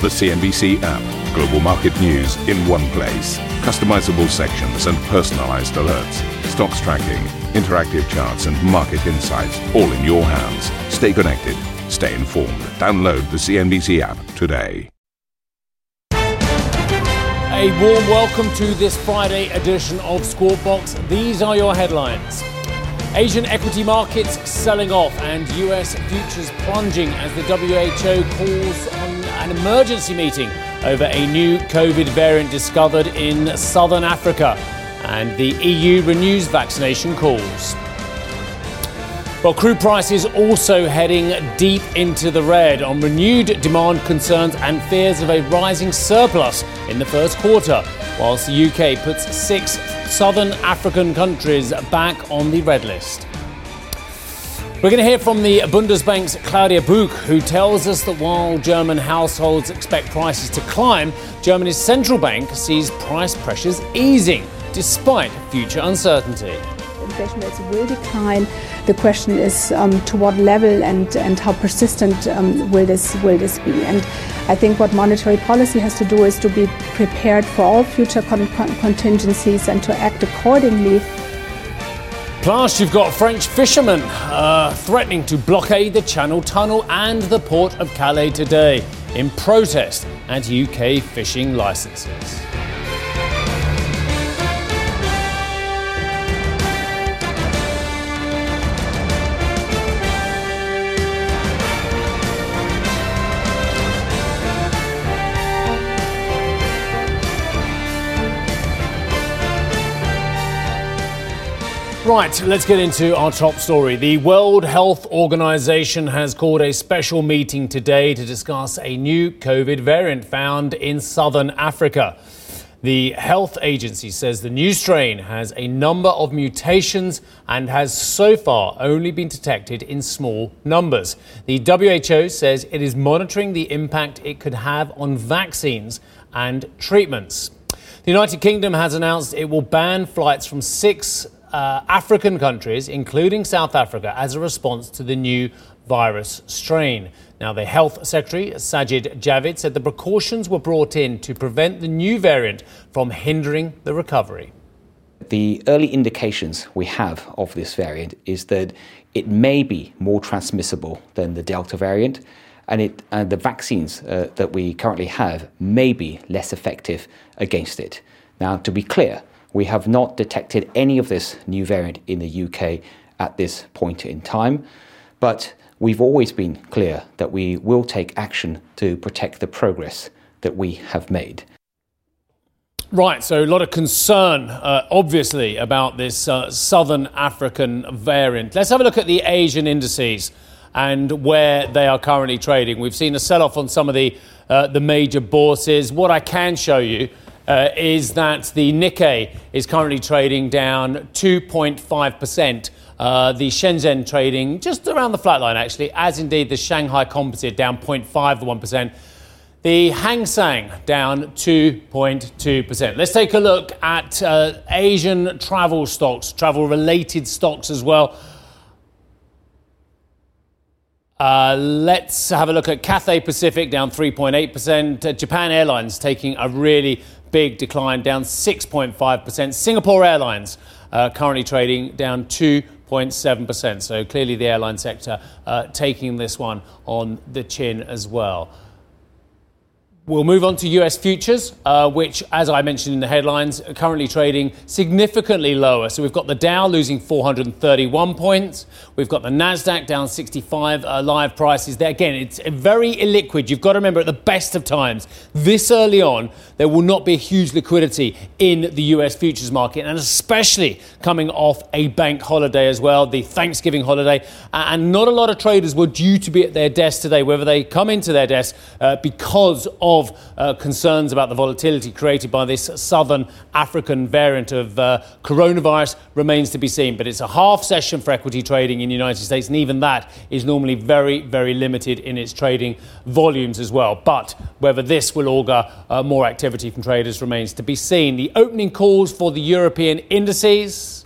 The CNBC app. Global market news in one place. Customizable sections and personalized alerts. Stocks tracking, interactive charts, and market insights all in your hands. Stay connected. Stay informed. Download the CNBC app today. A warm welcome to this Friday edition of Squawk Box. These are your headlines. Asian equity markets selling off and US futures plunging as the WHO calls on an emergency meeting over a new COVID variant discovered in southern Africa. And the EU renews vaccination calls. Well, crude prices also heading deep into the red on renewed demand concerns and fears of a rising surplus in the first quarter, whilst the UK puts six southern African countries back on the red list. We're going to hear from the Bundesbank's Claudia Buch, who tells us that while German households expect prices to climb, Germany's central bank sees price pressures easing despite future uncertainty. Inflation rates will decline. The question is um, to what level and, and how persistent um, will this will this be? And I think what monetary policy has to do is to be prepared for all future con- contingencies and to act accordingly. Plus, you've got French fishermen uh, threatening to blockade the Channel Tunnel and the port of Calais today in protest anti UK fishing licences. Right, let's get into our top story. The World Health Organization has called a special meeting today to discuss a new COVID variant found in southern Africa. The health agency says the new strain has a number of mutations and has so far only been detected in small numbers. The WHO says it is monitoring the impact it could have on vaccines and treatments. The United Kingdom has announced it will ban flights from six uh, African countries, including South Africa, as a response to the new virus strain. Now, the Health Secretary, Sajid Javid, said the precautions were brought in to prevent the new variant from hindering the recovery. The early indications we have of this variant is that it may be more transmissible than the Delta variant, and, it, and the vaccines uh, that we currently have may be less effective against it. Now, to be clear, we have not detected any of this new variant in the UK at this point in time, but we've always been clear that we will take action to protect the progress that we have made. Right, so a lot of concern, uh, obviously, about this uh, southern African variant. Let's have a look at the Asian indices and where they are currently trading. We've seen a sell off on some of the, uh, the major bourses. What I can show you uh, is that the Nikkei is currently trading down 2.5%. Uh, the Shenzhen trading just around the flat line, actually, as indeed the Shanghai Composite down 0.51%. The Hang Seng down 2.2%. Let's take a look at uh, Asian travel stocks, travel related stocks as well. Uh, let's have a look at Cathay Pacific down 3.8%. Uh, Japan Airlines taking a really big decline, down 6.5%. Singapore Airlines uh, currently trading down 2.7%. So clearly the airline sector uh, taking this one on the chin as well. We'll move on to US futures, uh, which, as I mentioned in the headlines, are currently trading significantly lower. So we've got the Dow losing 431 points. We've got the NASDAQ down 65 uh, live prices there. Again, it's very illiquid. You've got to remember at the best of times, this early on, there will not be huge liquidity in the US futures market, and especially coming off a bank holiday as well, the Thanksgiving holiday. And not a lot of traders were due to be at their desk today, whether they come into their desk uh, because of of uh, concerns about the volatility created by this southern African variant of uh, coronavirus remains to be seen. But it's a half session for equity trading in the United States, and even that is normally very, very limited in its trading volumes as well. But whether this will augur uh, more activity from traders remains to be seen. The opening calls for the European indices.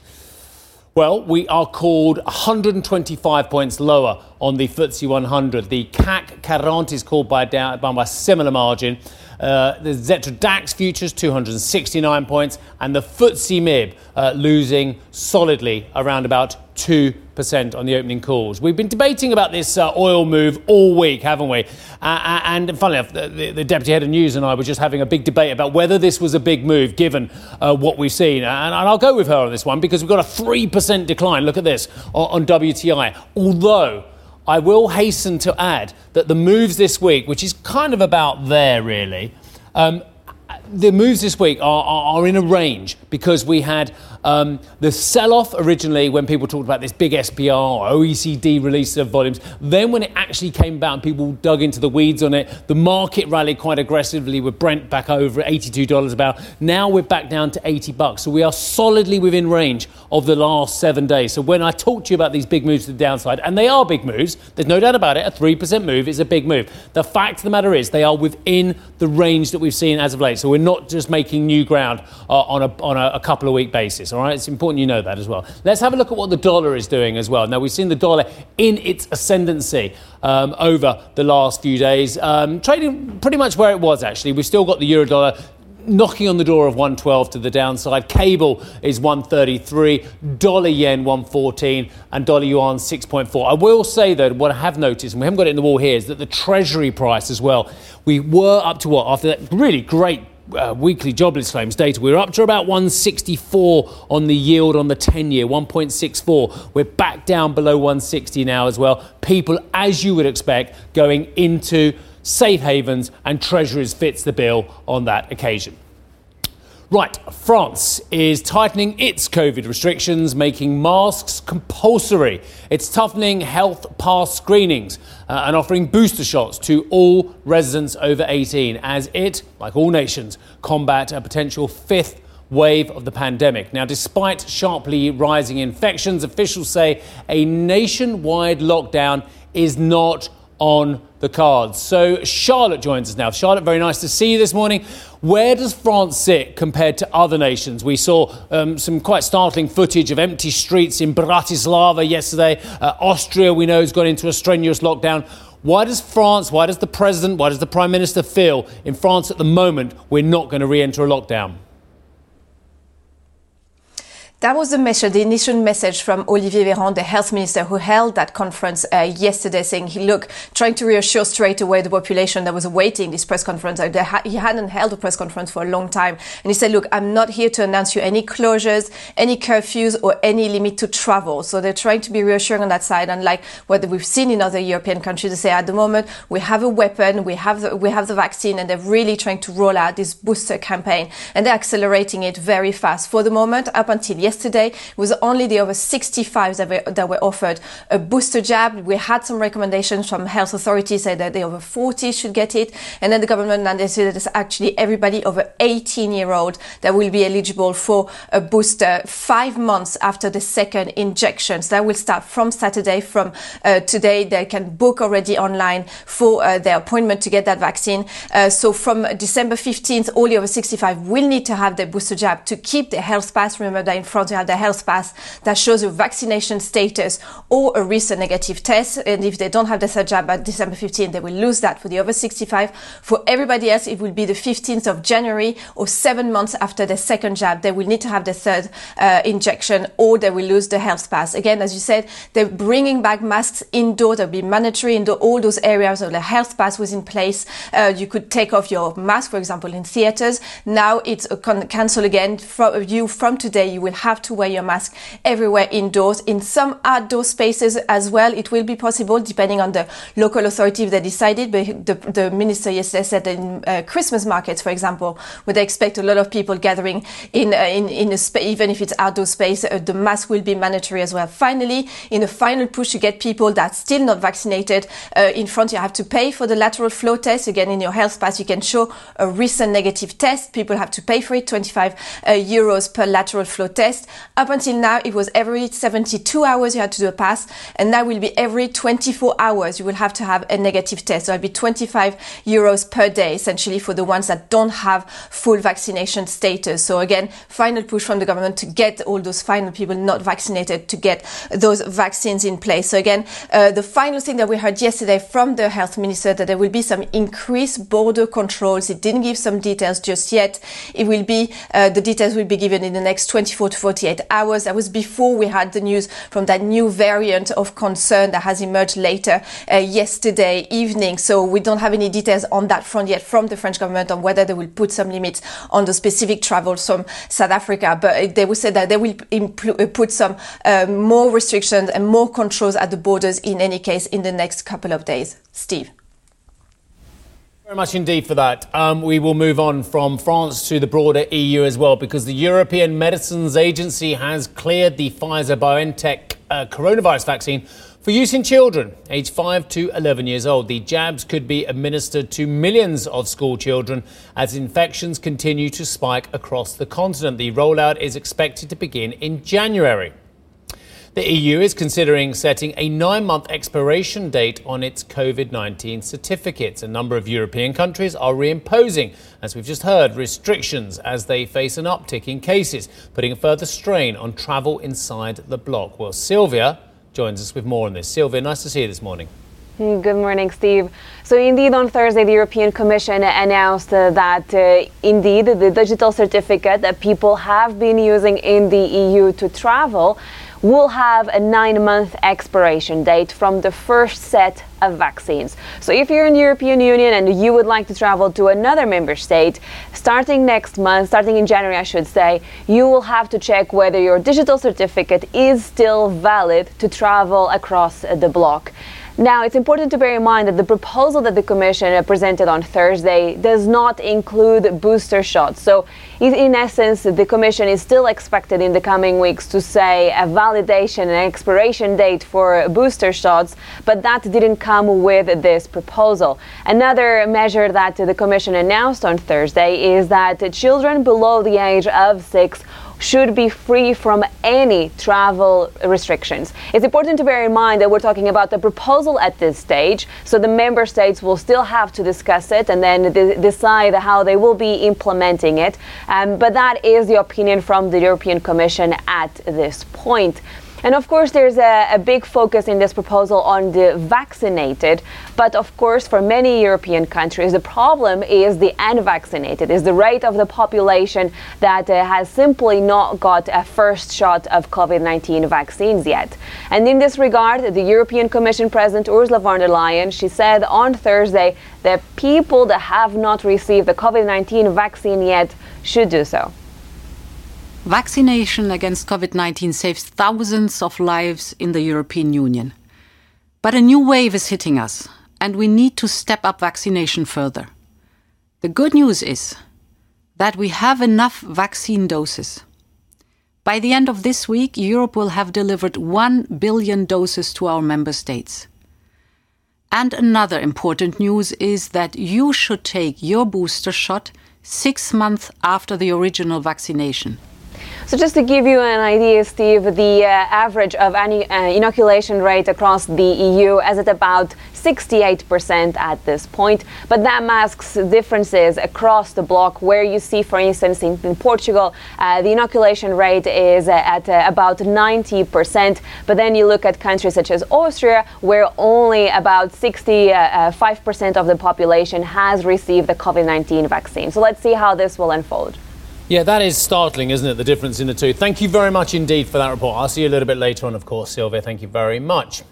Well, we are called 125 points lower on the FTSE 100. The CAC 40 is called by, down, by a similar margin. Uh, the Xetra DAX futures 269 points, and the FTSE MIB uh, losing solidly around about 2% on the opening calls. We've been debating about this uh, oil move all week, haven't we? Uh, uh, and funnily enough, the, the, deputy head of news and I were just having a big debate about whether this was a big move given uh, what we've seen. And, and, I'll go with her on this one because we've got a 3% decline. Look at this on, on WTI. Although I will hasten to add that the moves this week, which is kind of about there really, um, the moves this week are, are, are, in a range because we had um, the sell off originally when people talked about this big SPR or OECD release of volumes. Then, when it actually came about and people dug into the weeds on it, the market rallied quite aggressively with Brent back over $82 a barrel. Now we're back down to 80 bucks. So we are solidly within range of the last seven days. So when I talk to you about these big moves to the downside, and they are big moves, there's no doubt about it, a 3% move is a big move. The fact of the matter is they are within the range that we've seen as of late. So we're not just making new ground uh, on, a, on a, a couple of week basis. All right, it's important you know that as well. Let's have a look at what the dollar is doing as well. Now, we've seen the dollar in its ascendancy um, over the last few days, um, trading pretty much where it was actually. We've still got the euro dollar knocking on the door of 112 to the downside. Cable is 133, dollar yen 114, and dollar yuan 6.4. I will say though, what I have noticed, and we haven't got it in the wall here, is that the treasury price as well. We were up to what after that really great uh, weekly jobless claims data. We're up to about 164 on the yield on the 10 year, 1.64. We're back down below 160 now as well. People, as you would expect, going into safe havens, and treasuries fits the bill on that occasion. Right, France is tightening its COVID restrictions, making masks compulsory. It's toughening health pass screenings uh, and offering booster shots to all residents over 18 as it, like all nations, combat a potential fifth wave of the pandemic. Now, despite sharply rising infections, officials say a nationwide lockdown is not on the cards. So Charlotte joins us now. Charlotte, very nice to see you this morning. Where does France sit compared to other nations? We saw um, some quite startling footage of empty streets in Bratislava yesterday. Uh, Austria, we know, has gone into a strenuous lockdown. Why does France, why does the president, why does the prime minister feel in France at the moment we're not going to re enter a lockdown? That was the the initial message from Olivier Véran, the health minister, who held that conference uh, yesterday, saying, look, trying to reassure straight away the population that was awaiting this press conference. Uh, he hadn't held a press conference for a long time. And he said, look, I'm not here to announce you any closures, any curfews, or any limit to travel. So they're trying to be reassuring on that side. Unlike what we've seen in other European countries, they say at the moment, we have a weapon, we have the, we have the vaccine, and they're really trying to roll out this booster campaign. And they're accelerating it very fast. For the moment, up until yesterday, yesterday was only the over 65 that were, that were offered a booster jab. We had some recommendations from health authorities saying that the over 40 should get it. And then the government mandated that it's actually everybody over 18 year old that will be eligible for a booster five months after the second injection. So that will start from Saturday. From uh, today, they can book already online for uh, their appointment to get that vaccine. Uh, so from December 15th, all the over 65 will need to have their booster jab to keep their health pass. Remember that in France, you have the health pass that shows your vaccination status or a recent negative test. And if they don't have the third jab by December 15, they will lose that for the over 65. For everybody else, it will be the 15th of January or seven months after the second jab. They will need to have the third uh, injection or they will lose the health pass. Again, as you said, they're bringing back masks indoor. They'll be mandatory in all those areas where the health pass was in place. Uh, you could take off your mask, for example, in theaters. Now it's a con- cancel again. You from today, you will have to wear your mask everywhere indoors. In some outdoor spaces as well, it will be possible depending on the local authority if they decided. But the, the minister yesterday said that in uh, Christmas markets, for example, where they expect a lot of people gathering in uh, in, in a space, even if it's outdoor space, uh, the mask will be mandatory as well. Finally, in a final push to get people that still not vaccinated uh, in front, you have to pay for the lateral flow test. Again, in your health pass, you can show a recent negative test. People have to pay for it, 25 uh, euros per lateral flow test. Test. Up until now, it was every 72 hours you had to do a pass, and now will be every 24 hours you will have to have a negative test. So it'll be 25 euros per day, essentially, for the ones that don't have full vaccination status. So again, final push from the government to get all those final people not vaccinated to get those vaccines in place. So again, uh, the final thing that we heard yesterday from the health minister that there will be some increased border controls. It didn't give some details just yet. It will be uh, the details will be given in the next 24 to 48 hours. That was before we had the news from that new variant of concern that has emerged later uh, yesterday evening. So we don't have any details on that front yet from the French government on whether they will put some limits on the specific travels from South Africa. But they will say that they will impl- uh, put some uh, more restrictions and more controls at the borders in any case in the next couple of days. Steve very much indeed for that. Um, we will move on from France to the broader EU as well because the European Medicines Agency has cleared the Pfizer BioNTech uh, coronavirus vaccine for use in children aged 5 to 11 years old. The jabs could be administered to millions of school children as infections continue to spike across the continent. The rollout is expected to begin in January. The EU is considering setting a nine month expiration date on its COVID 19 certificates. A number of European countries are reimposing, as we've just heard, restrictions as they face an uptick in cases, putting a further strain on travel inside the bloc. Well, Sylvia joins us with more on this. Sylvia, nice to see you this morning. Good morning, Steve. So, indeed, on Thursday, the European Commission announced uh, that uh, indeed the digital certificate that people have been using in the EU to travel will have a nine month expiration date from the first set of vaccines. So if you're in the European Union and you would like to travel to another member state, starting next month, starting in January, I should say, you will have to check whether your digital certificate is still valid to travel across the bloc. Now, it's important to bear in mind that the proposal that the Commission presented on Thursday does not include booster shots. So, in essence, the Commission is still expected in the coming weeks to say a validation and expiration date for booster shots, but that didn't come with this proposal. Another measure that the Commission announced on Thursday is that children below the age of six should be free from any travel restrictions. It's important to bear in mind that we're talking about the proposal at this stage, so the member states will still have to discuss it and then de- decide how they will be implementing it. Um, but that is the opinion from the European Commission at this point. And of course, there's a, a, big focus in this proposal on the vaccinated. But of course, for many European countries, the problem is the unvaccinated, is the rate of the population that uh, has simply not got a first shot of COVID 19 vaccines yet. And in this regard, the European Commission President Ursula von der Leyen, she said on Thursday that people that have not received the COVID 19 vaccine yet should do so. Vaccination against COVID 19 saves thousands of lives in the European Union. But a new wave is hitting us, and we need to step up vaccination further. The good news is that we have enough vaccine doses. By the end of this week, Europe will have delivered 1 billion doses to our member states. And another important news is that you should take your booster shot six months after the original vaccination. So just to give you an idea, Steve, the uh, average of any uh, inoculation rate across the EU is at about 68% at this point, but that masks differences across the bloc where you see, for instance, in, in Portugal, uh, the inoculation rate is uh, at uh, about 90%, but then you look at countries such as Austria where only about 65% uh, of the population has received the COVID-19 vaccine. So let's see how this will unfold. Yeah, that is startling, isn't it? The difference in the two. Thank you very much indeed for that report. I'll see you a little bit later on, of course, Sylvia. Thank you very much.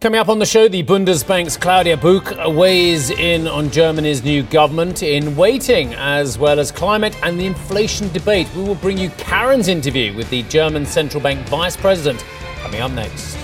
Coming up on the show, the Bundesbank's Claudia Buch weighs in on Germany's new government in waiting, as well as climate and the inflation debate. We will bring you Karen's interview with the German central bank vice president coming up next.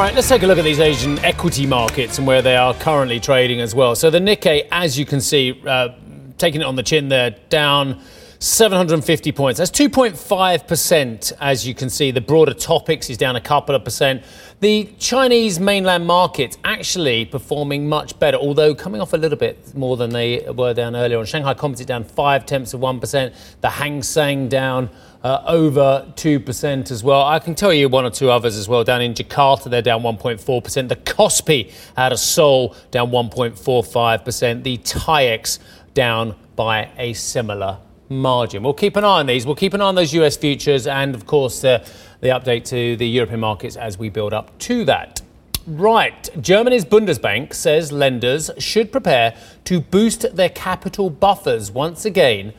right, let's take a look at these Asian equity markets and where they are currently trading as well. So the Nikkei, as you can see, uh, taking it on the chin there, down 750 points. That's 2.5%, as you can see. The broader TOPIX is down a couple of percent. The Chinese mainland market actually performing much better, although coming off a little bit more than they were down earlier on. Shanghai Composite down five tenths of 1%. The Hang Seng down uh, over 2% as well. I can tell you one or two others as well. Down in Jakarta, they're down 1.4%. The Kospi out of Seoul down 1.45%. The TAIEX down by a similar margin. We'll keep an eye on these. We'll keep an eye on those US futures and, of course, uh, the update to the European markets as we build up to that. Right. Germany's Bundesbank says lenders should prepare to boost their capital buffers once again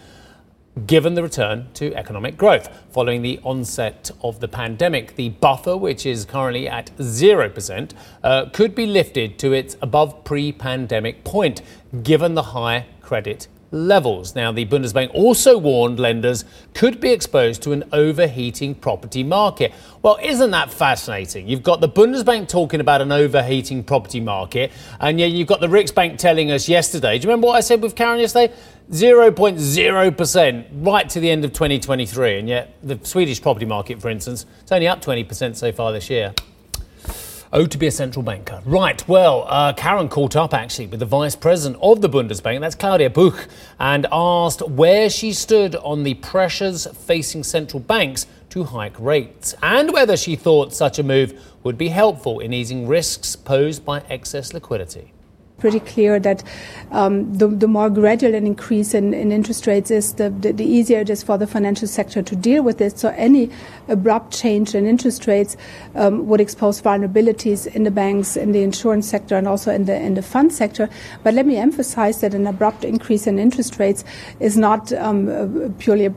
given the return to economic growth. Following the onset of the pandemic, the buffer, which is currently at 0%, uh, could be lifted to its above pre pandemic point, given the high credit levels. Now, the Bundesbank also warned lenders could be exposed to an overheating property market. Well, isn't that fascinating? You've got the Bundesbank talking about an overheating property market, and yet you've got the Riksbank telling us yesterday. Do you remember what I said with Karen yesterday? 0.0% right to the end of 2023, and yet the Swedish property market, for instance, it's only up 20% so far this year. Oh, to be a central banker. Right, well, uh, Karen caught up actually with the vice president of the Bundesbank, that's Claudia Buch, and asked where she stood on the pressures facing central banks to hike rates and whether she thought such a move would be helpful in easing risks posed by excess liquidity pretty clear that um, the, the, more gradual an increase in, in interest rates is, the, the, the, easier it is for the financial sector to deal with it. So any abrupt change in interest rates um, would expose vulnerabilities in the banks, in the insurance sector, and also in the in the fund sector. But let me emphasize that an abrupt increase in interest rates is not um, purely. Uh,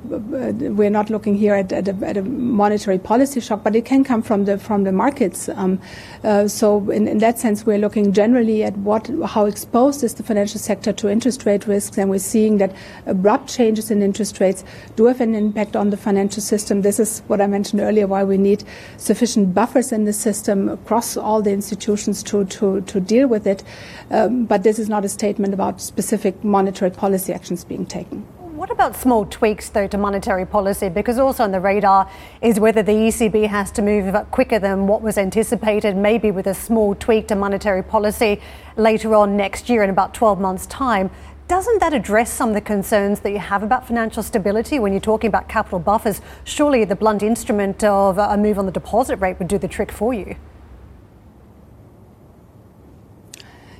we're not looking here at, at, a, at, a, monetary policy shock, but it can come from the from the markets. Um, uh, so in, in that sense, we're looking generally at what how exposed is the financial sector to interest rate risks, and we're seeing that abrupt changes in interest rates do have an impact on the financial system. This is what I mentioned earlier, why we need sufficient buffers in the system across all the institutions to, to, to deal with it. Um, but this is not a statement about specific monetary policy actions being taken. What about small tweaks, though, to monetary policy? Because also on the radar is whether the ECB has to move quicker than what was anticipated, maybe with a small tweak to monetary policy later on next year in about 12 months' time. Doesn't that address some of the concerns that you have about financial stability when you're talking about capital buffers? Surely the blunt instrument of a move on the deposit rate would do the trick for you.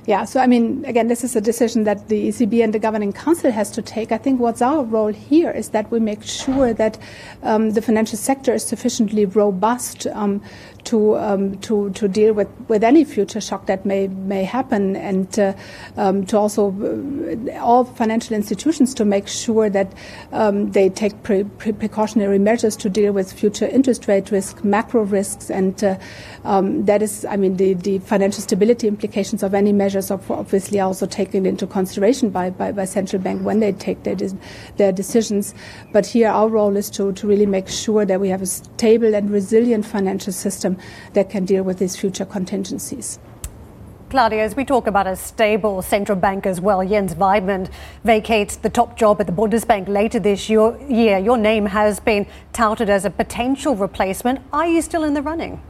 Yeah, so I mean, again, this is a decision that the ECB and the governing council has to take. I think what's our role here is that we make sure that um, the financial sector is sufficiently robust um, to um, to to deal with, with any future shock that may may happen, and uh, um, to also uh, all financial institutions to make sure that um, they take pre- pre- precautionary measures to deal with future interest rate risk, macro risks, and uh, um, that is, I mean, the, the financial stability implications of any measures are obviously also taken into consideration by, by, by central bank when they take their their decisions. But here, our role is to to really make sure that we have a stable and resilient financial system that can deal with these future contingencies. Claudia, as we talk about a stable central bank as well, Jens Weidmann vacates the top job at the Bundesbank later this year. Your name has been touted as a potential replacement. Are you still in the running?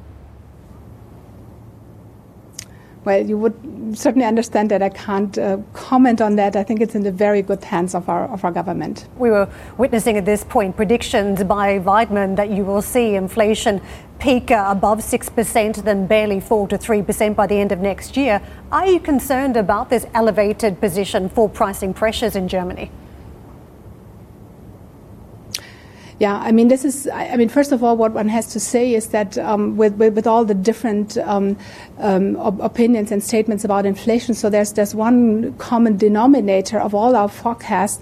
Well, you would certainly understand that I can't uh, comment on that. I think it's in the very good hands of our of our government. We were witnessing at this point predictions by Weidmann that you will see inflation peak uh, above 6%, then barely fall to 3% by the end of next year. Are you concerned about this elevated position for pricing pressures in Germany? Yeah, I mean, this is, I mean, first of all, what one has to say is that um, with, with, with, all the different um, um, op- opinions and statements about inflation, so there's, there's one common denominator of all our forecasts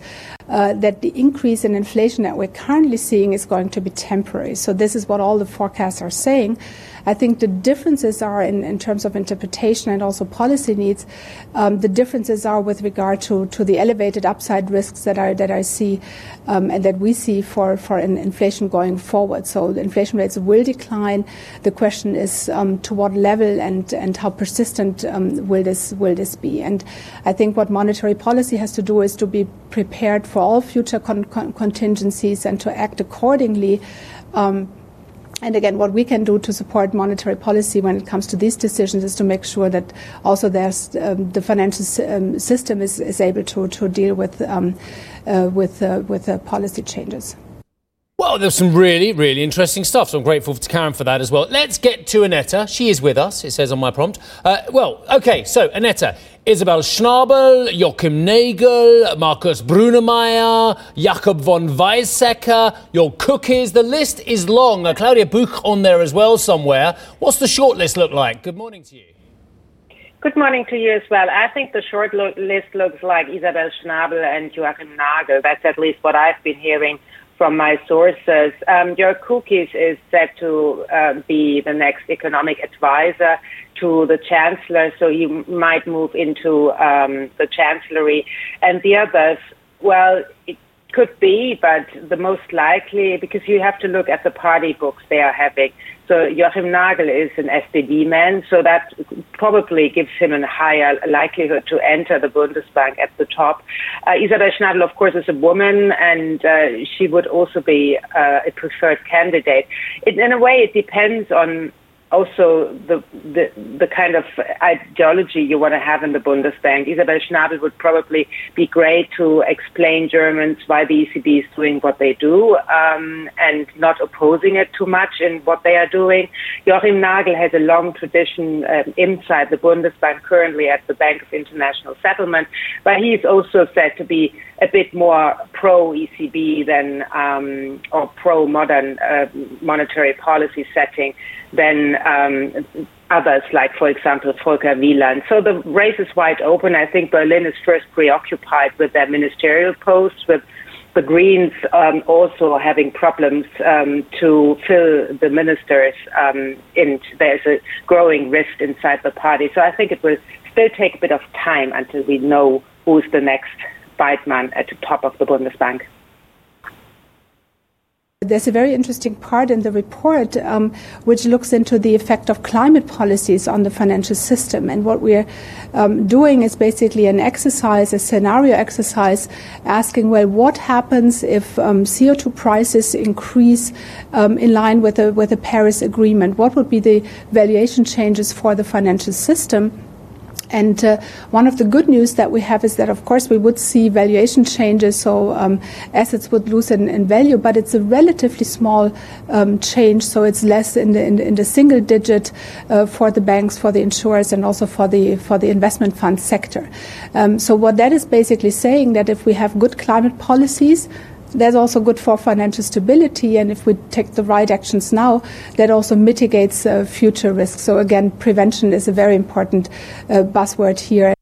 uh, that the increase in inflation that we're currently seeing is going to be temporary. So this is what all the forecasts are saying. I think the differences are in, in terms of interpretation and also policy needs. Um, the differences are with regard to, to the elevated upside risks that I that I see um, and that we see for for inflation going forward. So the inflation rates will decline. The question is um, to what level and and how persistent um, will this will this be? And I think what monetary policy has to do is to be prepared for all future con- con- contingencies and to act accordingly. Um, and again, what we can do to support monetary policy when it comes to these decisions is to make sure that also um, the financial um, system is, is able to, to deal with um, uh, with uh, with uh, policy changes. Well, there's some really, really interesting stuff. So I'm grateful to Karen for that as well. Let's get to Annette. She is with us, it says on my prompt. Uh, well, okay, so Annette, Isabel Schnabel, Joachim Nagel, Markus Brunnermeier, Jakob von Weizsäcker, Jörg Kukies. The list is long. Uh, Claudia Buch on there as well somewhere. What's the short list look like? Good morning to you. Good morning to you as well. I think the short lo- list looks like Isabel Schnabel and Joachim Nagel. That's at least what I've been hearing from my sources. Um, Jörg Kukies is set to uh, be the next economic advisor to the chancellor, so he might move into um, the chancellery. And the others, well, it could be, but the most likely, because you have to look at the party books they are having. So Joachim Nagel is an SPD man, so that probably gives him a higher likelihood to enter the Bundesbank at the top. Uh, Isabel Schnabel, of course, is a woman, and uh, she would also be uh, a preferred candidate. It, in a way, it depends on also the, the, the kind of ideology you want to have in the Bundesbank. Isabel Schnabel would probably be great to explain Germans why the ECB is doing what they do um, and not opposing it too much in what they are doing. Joachim Nagel has a long tradition um, inside the Bundesbank, currently at the Bank of International Settlement, but he is also said to be a bit more pro ECB than um, or pro modern uh, monetary policy setting than um, others, like, for example, Volker Wieland. So the race is wide open. I think Berlin is first preoccupied with their ministerial posts, with the Greens um, also having problems um, to fill the ministers, um, and there's a growing rift inside the party. So I think it will still take a bit of time until we know who's the next Weidmann at the top of the Bundesbank. There's a very interesting part in the report um, which looks into the effect of climate policies on the financial system. And what we're um, doing is basically an exercise, a scenario exercise, asking, well, what happens if um, CO2 prices increase um, in line with the, with the Paris Agreement? What would be the valuation changes for the financial system? And uh, one of the good news that we have is that, of course, we would see valuation changes, so um, assets would lose in, in, value, but it's a relatively small um, change, so it's less in the, in, in the single digit uh, for the banks, for the insurers, and also for the for the investment fund sector. Um, so what that is basically saying that if we have good climate policies, that's also good for financial stability. And if we take the right actions now, that also mitigates uh, future risks. So again, prevention is a very important uh, buzzword here.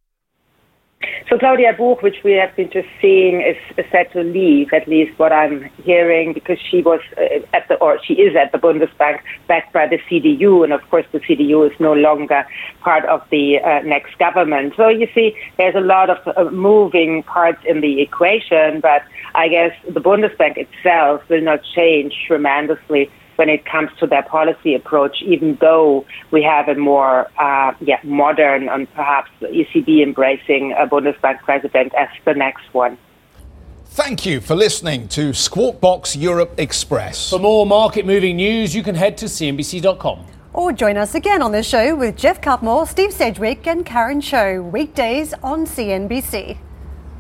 So Claudia Buch, which we have been just seeing, is, set to leave. At least what I'm hearing, because she was uh, at the or she is at the Bundesbank, backed by the CDU, and of course the CDU is no longer part of the uh, next government. So you see, there's a lot of uh, moving parts in the equation, but I guess the Bundesbank itself will not change tremendously when it comes to their policy approach, even though we have a more uh, yeah, modern and perhaps ECB embracing a Bundesbank president as the next one. Thank you for listening to Squawk Box Europe Express. For more market moving news, you can head to CNBC.com. Or join us again on the show with Geoff Cutmore, Steve Sedgwick, and Karen Tso, weekdays on CNBC.